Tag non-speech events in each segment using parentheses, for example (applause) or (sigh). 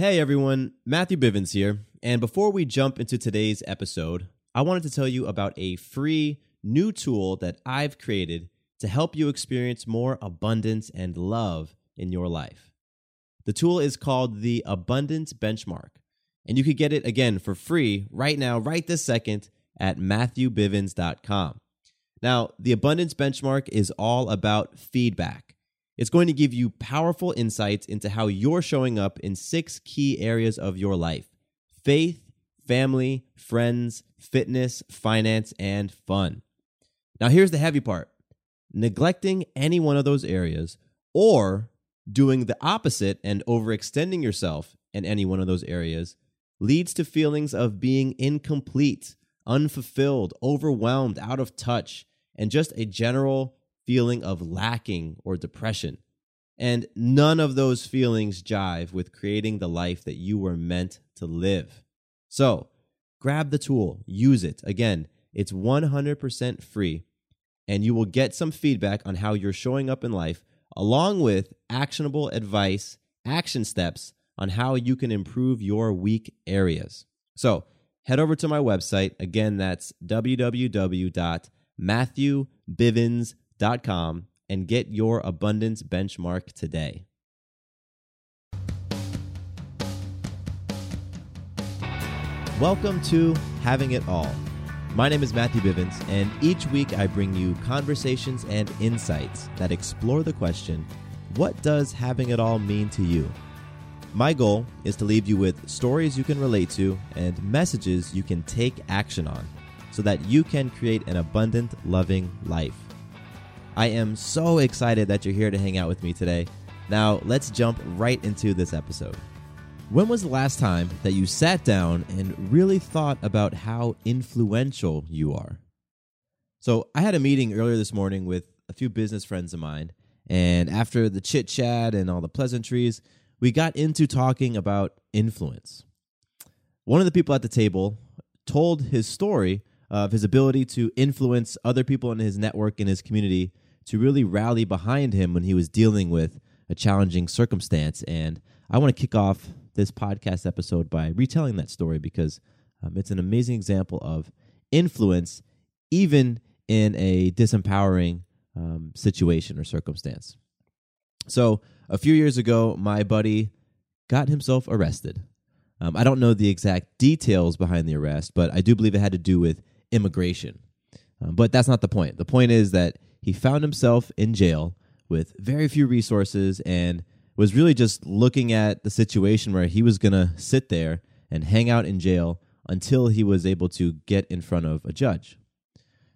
Hey everyone, Matthew Bivens here. And before we jump into today's episode, I wanted to tell you about a free new tool that I've created to help you experience more abundance and love in your life. The tool is called the Abundance Benchmark, and you can get it again for free right now, right this second at MatthewBivens.com. Now, the Abundance Benchmark is all about feedback. It's going to give you powerful insights into how you're showing up in six key areas of your life faith, family, friends, fitness, finance, and fun. Now, here's the heavy part neglecting any one of those areas or doing the opposite and overextending yourself in any one of those areas leads to feelings of being incomplete, unfulfilled, overwhelmed, out of touch, and just a general feeling of lacking or depression. And none of those feelings jive with creating the life that you were meant to live. So grab the tool, use it. Again, it's 100% free, and you will get some feedback on how you're showing up in life, along with actionable advice, action steps on how you can improve your weak areas. So head over to my website. Again, that's www.matthewbivens.com com and get your abundance benchmark today. Welcome to Having It All. My name is Matthew Bivens, and each week I bring you conversations and insights that explore the question what does having it all mean to you? My goal is to leave you with stories you can relate to and messages you can take action on so that you can create an abundant, loving life. I am so excited that you're here to hang out with me today. Now, let's jump right into this episode. When was the last time that you sat down and really thought about how influential you are? So, I had a meeting earlier this morning with a few business friends of mine, and after the chit chat and all the pleasantries, we got into talking about influence. One of the people at the table told his story of his ability to influence other people in his network in his community to really rally behind him when he was dealing with a challenging circumstance. And I want to kick off this podcast episode by retelling that story because um, it's an amazing example of influence, even in a disempowering um, situation or circumstance. So, a few years ago, my buddy got himself arrested. Um, I don't know the exact details behind the arrest, but I do believe it had to do with immigration. Um, but that's not the point. The point is that he found himself in jail with very few resources and was really just looking at the situation where he was going to sit there and hang out in jail until he was able to get in front of a judge.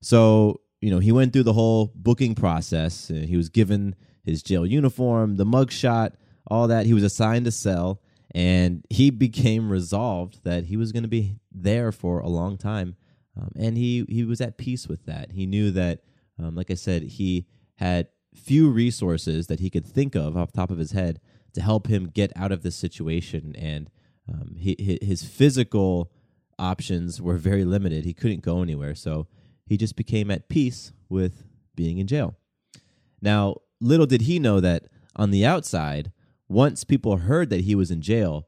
So, you know, he went through the whole booking process. He was given his jail uniform, the mugshot, all that. He was assigned a cell, and he (laughs) became resolved that he was going to be there for a long time. Um, and he, he was at peace with that. He knew that um, like I said, he had few resources that he could think of off the top of his head to help him get out of this situation. And um, he, his physical options were very limited. He couldn't go anywhere. So he just became at peace with being in jail. Now, little did he know that on the outside, once people heard that he was in jail,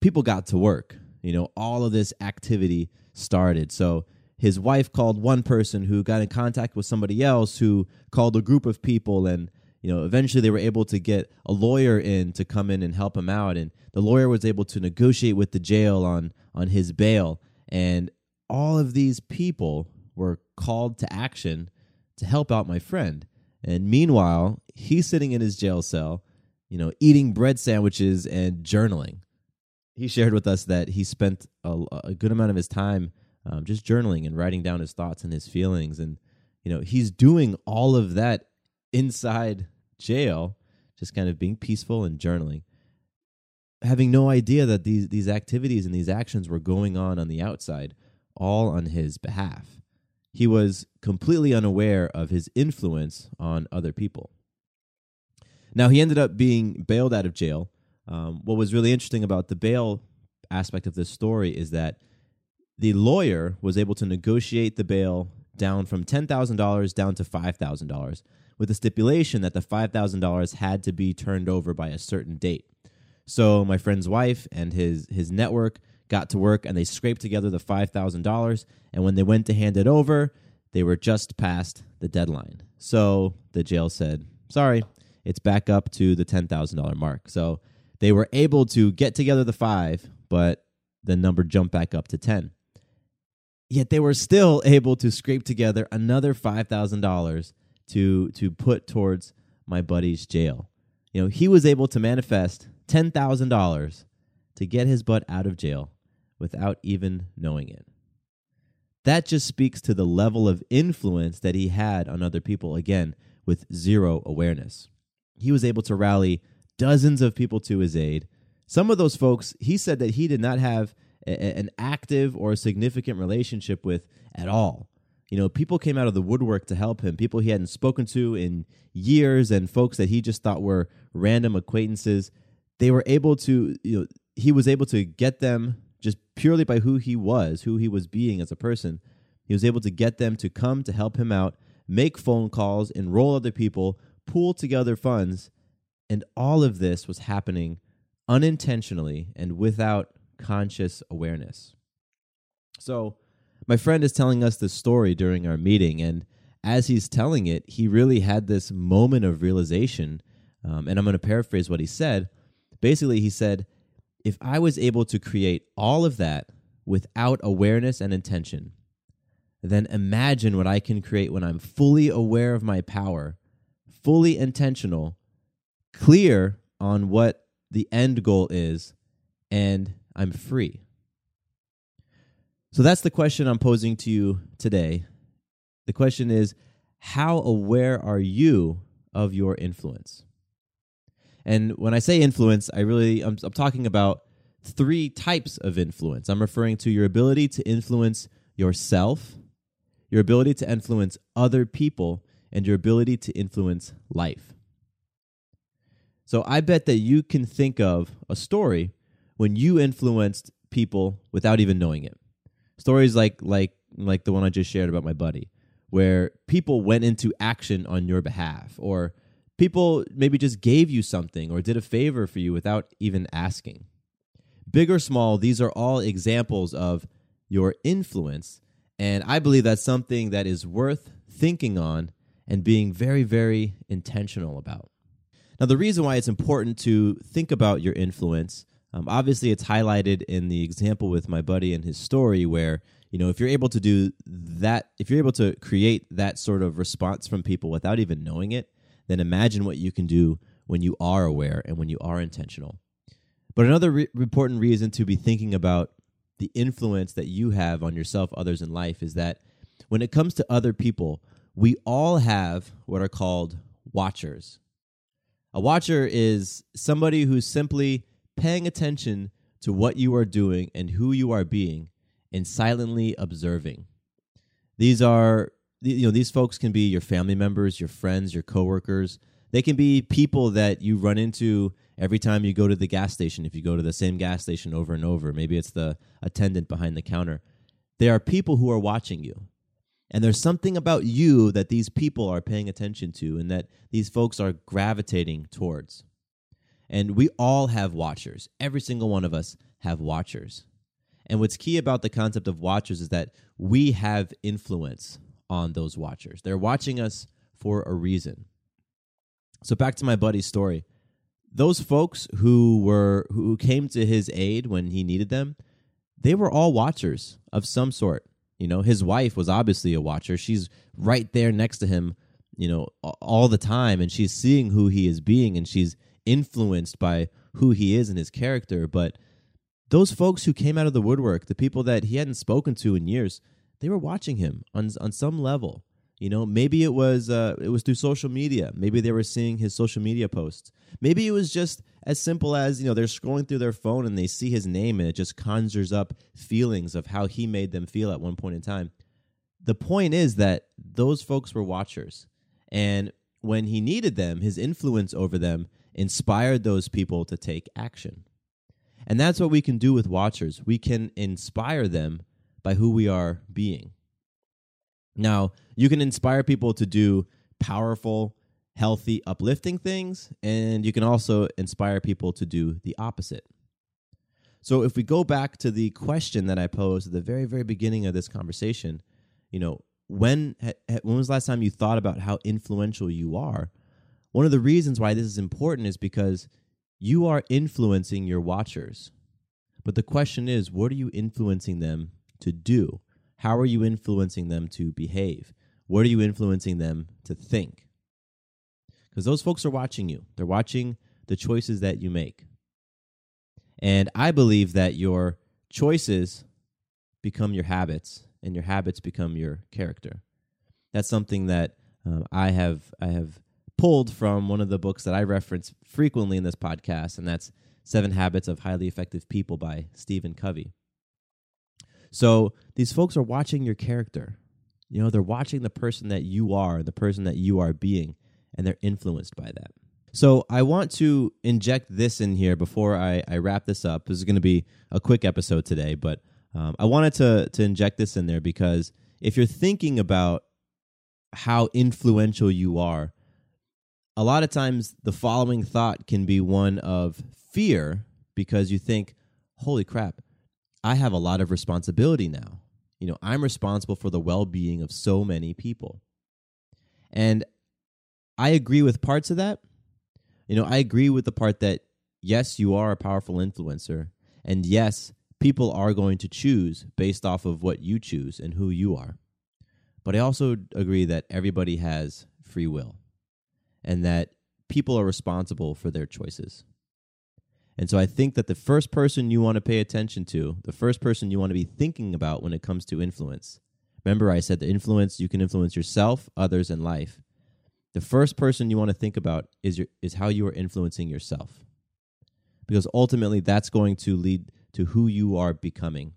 people got to work. You know, all of this activity started. So his wife called one person who got in contact with somebody else who called a group of people and you know eventually they were able to get a lawyer in to come in and help him out. And the lawyer was able to negotiate with the jail on on his bail. And all of these people were called to action to help out my friend. And meanwhile he's sitting in his jail cell you know eating bread sandwiches and journaling. He shared with us that he spent a, a good amount of his time um, just journaling and writing down his thoughts and his feelings. And, you know, he's doing all of that inside jail, just kind of being peaceful and journaling, having no idea that these, these activities and these actions were going on on the outside, all on his behalf. He was completely unaware of his influence on other people. Now, he ended up being bailed out of jail. Um, what was really interesting about the bail aspect of this story is that the lawyer was able to negotiate the bail down from $10,000 down to $5,000 with the stipulation that the $5,000 had to be turned over by a certain date. So my friend's wife and his his network got to work and they scraped together the $5,000 and when they went to hand it over, they were just past the deadline. So the jail said, "Sorry, it's back up to the $10,000 mark." So they were able to get together the 5, but the number jumped back up to 10. Yet they were still able to scrape together another $5,000 to to put towards my buddy's jail. You know, he was able to manifest $10,000 to get his butt out of jail without even knowing it. That just speaks to the level of influence that he had on other people, again, with zero awareness. He was able to rally dozens of people to his aid. Some of those folks, he said that he did not have a, an active or a significant relationship with at all. You know, people came out of the woodwork to help him, people he hadn't spoken to in years, and folks that he just thought were random acquaintances. They were able to, you know, he was able to get them just purely by who he was, who he was being as a person. He was able to get them to come to help him out, make phone calls, enroll other people, pool together funds. And all of this was happening unintentionally and without conscious awareness. So, my friend is telling us this story during our meeting, and as he's telling it, he really had this moment of realization. Um, and I'm going to paraphrase what he said. Basically, he said, If I was able to create all of that without awareness and intention, then imagine what I can create when I'm fully aware of my power, fully intentional, clear on what the end goal is, and I'm free. So that's the question I'm posing to you today. The question is how aware are you of your influence? And when I say influence, I really I'm, I'm talking about three types of influence. I'm referring to your ability to influence yourself, your ability to influence other people, and your ability to influence life. So I bet that you can think of a story when you influenced people without even knowing it. Stories like like like the one I just shared about my buddy, where people went into action on your behalf, or people maybe just gave you something or did a favor for you without even asking. Big or small, these are all examples of your influence. And I believe that's something that is worth thinking on and being very, very intentional about. Now, the reason why it's important to think about your influence um, obviously, it's highlighted in the example with my buddy and his story, where you know if you're able to do that, if you're able to create that sort of response from people without even knowing it, then imagine what you can do when you are aware and when you are intentional. But another re- important reason to be thinking about the influence that you have on yourself, others, in life is that when it comes to other people, we all have what are called watchers. A watcher is somebody who simply paying attention to what you are doing and who you are being and silently observing. These are you know these folks can be your family members, your friends, your coworkers. They can be people that you run into every time you go to the gas station if you go to the same gas station over and over. Maybe it's the attendant behind the counter. They are people who are watching you. And there's something about you that these people are paying attention to and that these folks are gravitating towards. And we all have watchers. Every single one of us have watchers. And what's key about the concept of watchers is that we have influence on those watchers. They're watching us for a reason. So back to my buddy's story. Those folks who were who came to his aid when he needed them, they were all watchers of some sort. You know, his wife was obviously a watcher. She's right there next to him, you know, all the time and she's seeing who he is being and she's influenced by who he is and his character. But those folks who came out of the woodwork, the people that he hadn't spoken to in years, they were watching him on on some level. You know, maybe it was uh, it was through social media. Maybe they were seeing his social media posts. Maybe it was just as simple as you know they're scrolling through their phone and they see his name and it just conjures up feelings of how he made them feel at one point in time. The point is that those folks were watchers, and when he needed them, his influence over them inspired those people to take action. And that's what we can do with watchers. We can inspire them by who we are being. Now, you can inspire people to do powerful, healthy, uplifting things, and you can also inspire people to do the opposite. So if we go back to the question that I posed at the very, very beginning of this conversation, you know, when when was the last time you thought about how influential you are? One of the reasons why this is important is because you are influencing your watchers. But the question is, what are you influencing them to do? How are you influencing them to behave? What are you influencing them to think? Because those folks are watching you. They're watching the choices that you make. And I believe that your choices become your habits, and your habits become your character. That's something that um, I have I have pulled from one of the books that I reference frequently in this podcast, and that's Seven Habits of Highly Effective People by Stephen Covey. So these folks are watching your character. You know, they're watching the person that you are, the person that you are being, and they're influenced by that. So I want to inject this in here before I, I wrap this up. This is going to be a quick episode today, but um, I wanted to to inject this in there because if you're thinking about how influential you are, a lot of times the following thought can be one of fear because you think, "Holy crap, I have a lot of responsibility now." You know, I'm responsible for the well-being of so many people. And I agree with parts of that you know, I agree with the part that yes, you are a powerful influencer, and yes, people are going to choose based off of what you choose and who you are. But I also agree that everybody has free will and that people are responsible for their choices. And so I think that the first person you want to pay attention to, the first person you want to be thinking about when it comes to influence. Remember, I said the influence, you can influence yourself, others, and life the first person you want to think about is your is how you are influencing yourself because ultimately that's going to lead to who you are becoming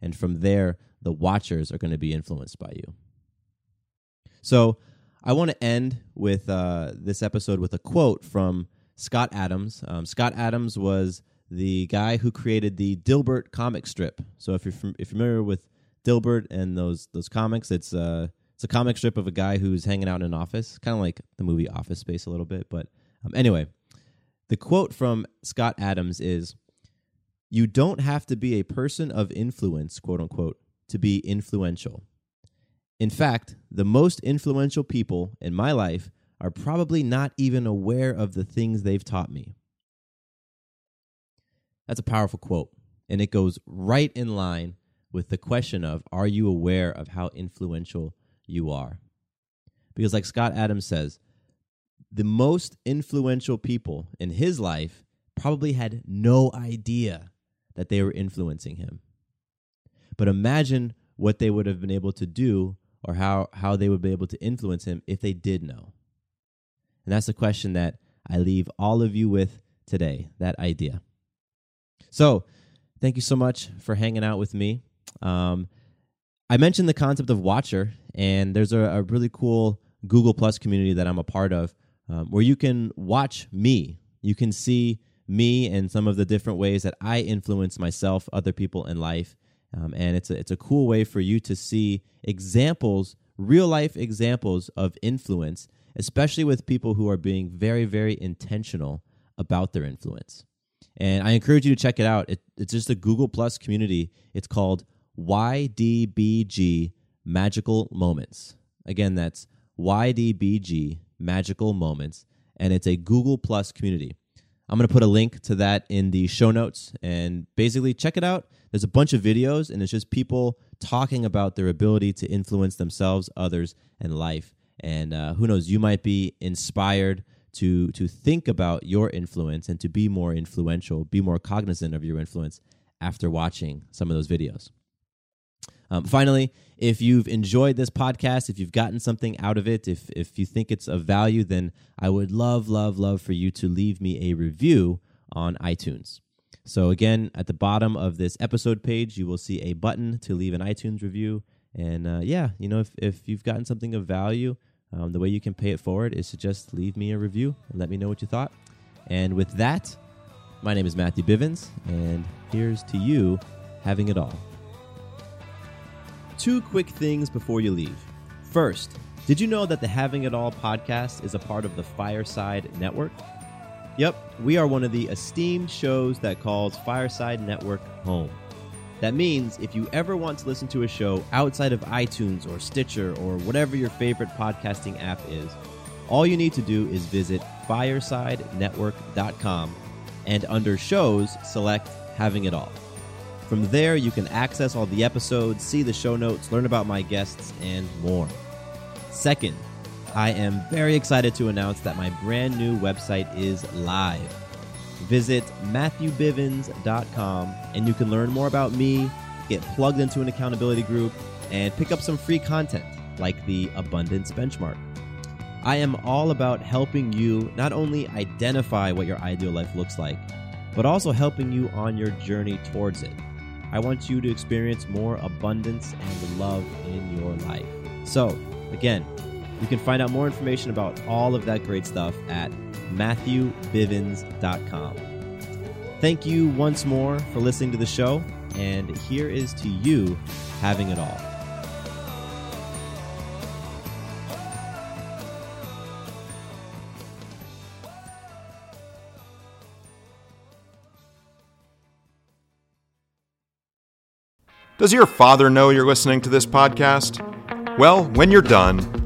and from there the watchers are going to be influenced by you so i want to end with uh, this episode with a quote from scott adams um, scott adams was the guy who created the dilbert comic strip so if you're, if you're familiar with dilbert and those those comics it's uh it's a comic strip of a guy who's hanging out in an office, kind of like the movie Office Space a little bit. But um, anyway, the quote from Scott Adams is You don't have to be a person of influence, quote unquote, to be influential. In fact, the most influential people in my life are probably not even aware of the things they've taught me. That's a powerful quote, and it goes right in line with the question of Are you aware of how influential you are. Because, like Scott Adams says, the most influential people in his life probably had no idea that they were influencing him. But imagine what they would have been able to do or how, how they would be able to influence him if they did know. And that's the question that I leave all of you with today that idea. So, thank you so much for hanging out with me. Um, I mentioned the concept of Watcher, and there's a, a really cool Google Plus community that I'm a part of um, where you can watch me. You can see me and some of the different ways that I influence myself, other people in life. Um, and it's a, it's a cool way for you to see examples, real life examples of influence, especially with people who are being very, very intentional about their influence. And I encourage you to check it out. It, it's just a Google Plus community. It's called YDBG Magical Moments. Again, that's YDBG Magical Moments, and it's a Google Plus community. I'm going to put a link to that in the show notes and basically check it out. There's a bunch of videos, and it's just people talking about their ability to influence themselves, others, and life. And uh, who knows, you might be inspired to, to think about your influence and to be more influential, be more cognizant of your influence after watching some of those videos. Um, finally, if you've enjoyed this podcast, if you've gotten something out of it, if, if you think it's of value, then I would love, love, love for you to leave me a review on iTunes. So, again, at the bottom of this episode page, you will see a button to leave an iTunes review. And uh, yeah, you know, if, if you've gotten something of value, um, the way you can pay it forward is to just leave me a review and let me know what you thought. And with that, my name is Matthew Bivens, and here's to you having it all. Two quick things before you leave. First, Did you know that the Having It All podcast is a part of the Fireside Network? Yep, we are one of the esteemed shows that calls Fireside Network home. That means if you ever want to listen to a show outside of iTunes or Stitcher or whatever your favorite podcasting app is, all you need to do is visit firesidenetwork.com and under shows, select Having It All. From there, you can access all the episodes, see the show notes, learn about my guests, and more. Second, I am very excited to announce that my brand new website is live. Visit MatthewBivens.com and you can learn more about me, get plugged into an accountability group, and pick up some free content like the Abundance Benchmark. I am all about helping you not only identify what your ideal life looks like, but also helping you on your journey towards it. I want you to experience more abundance and love in your life. So, Again, you can find out more information about all of that great stuff at MatthewBivens.com. Thank you once more for listening to the show, and here is to you having it all. Does your father know you're listening to this podcast? Well, when you're done,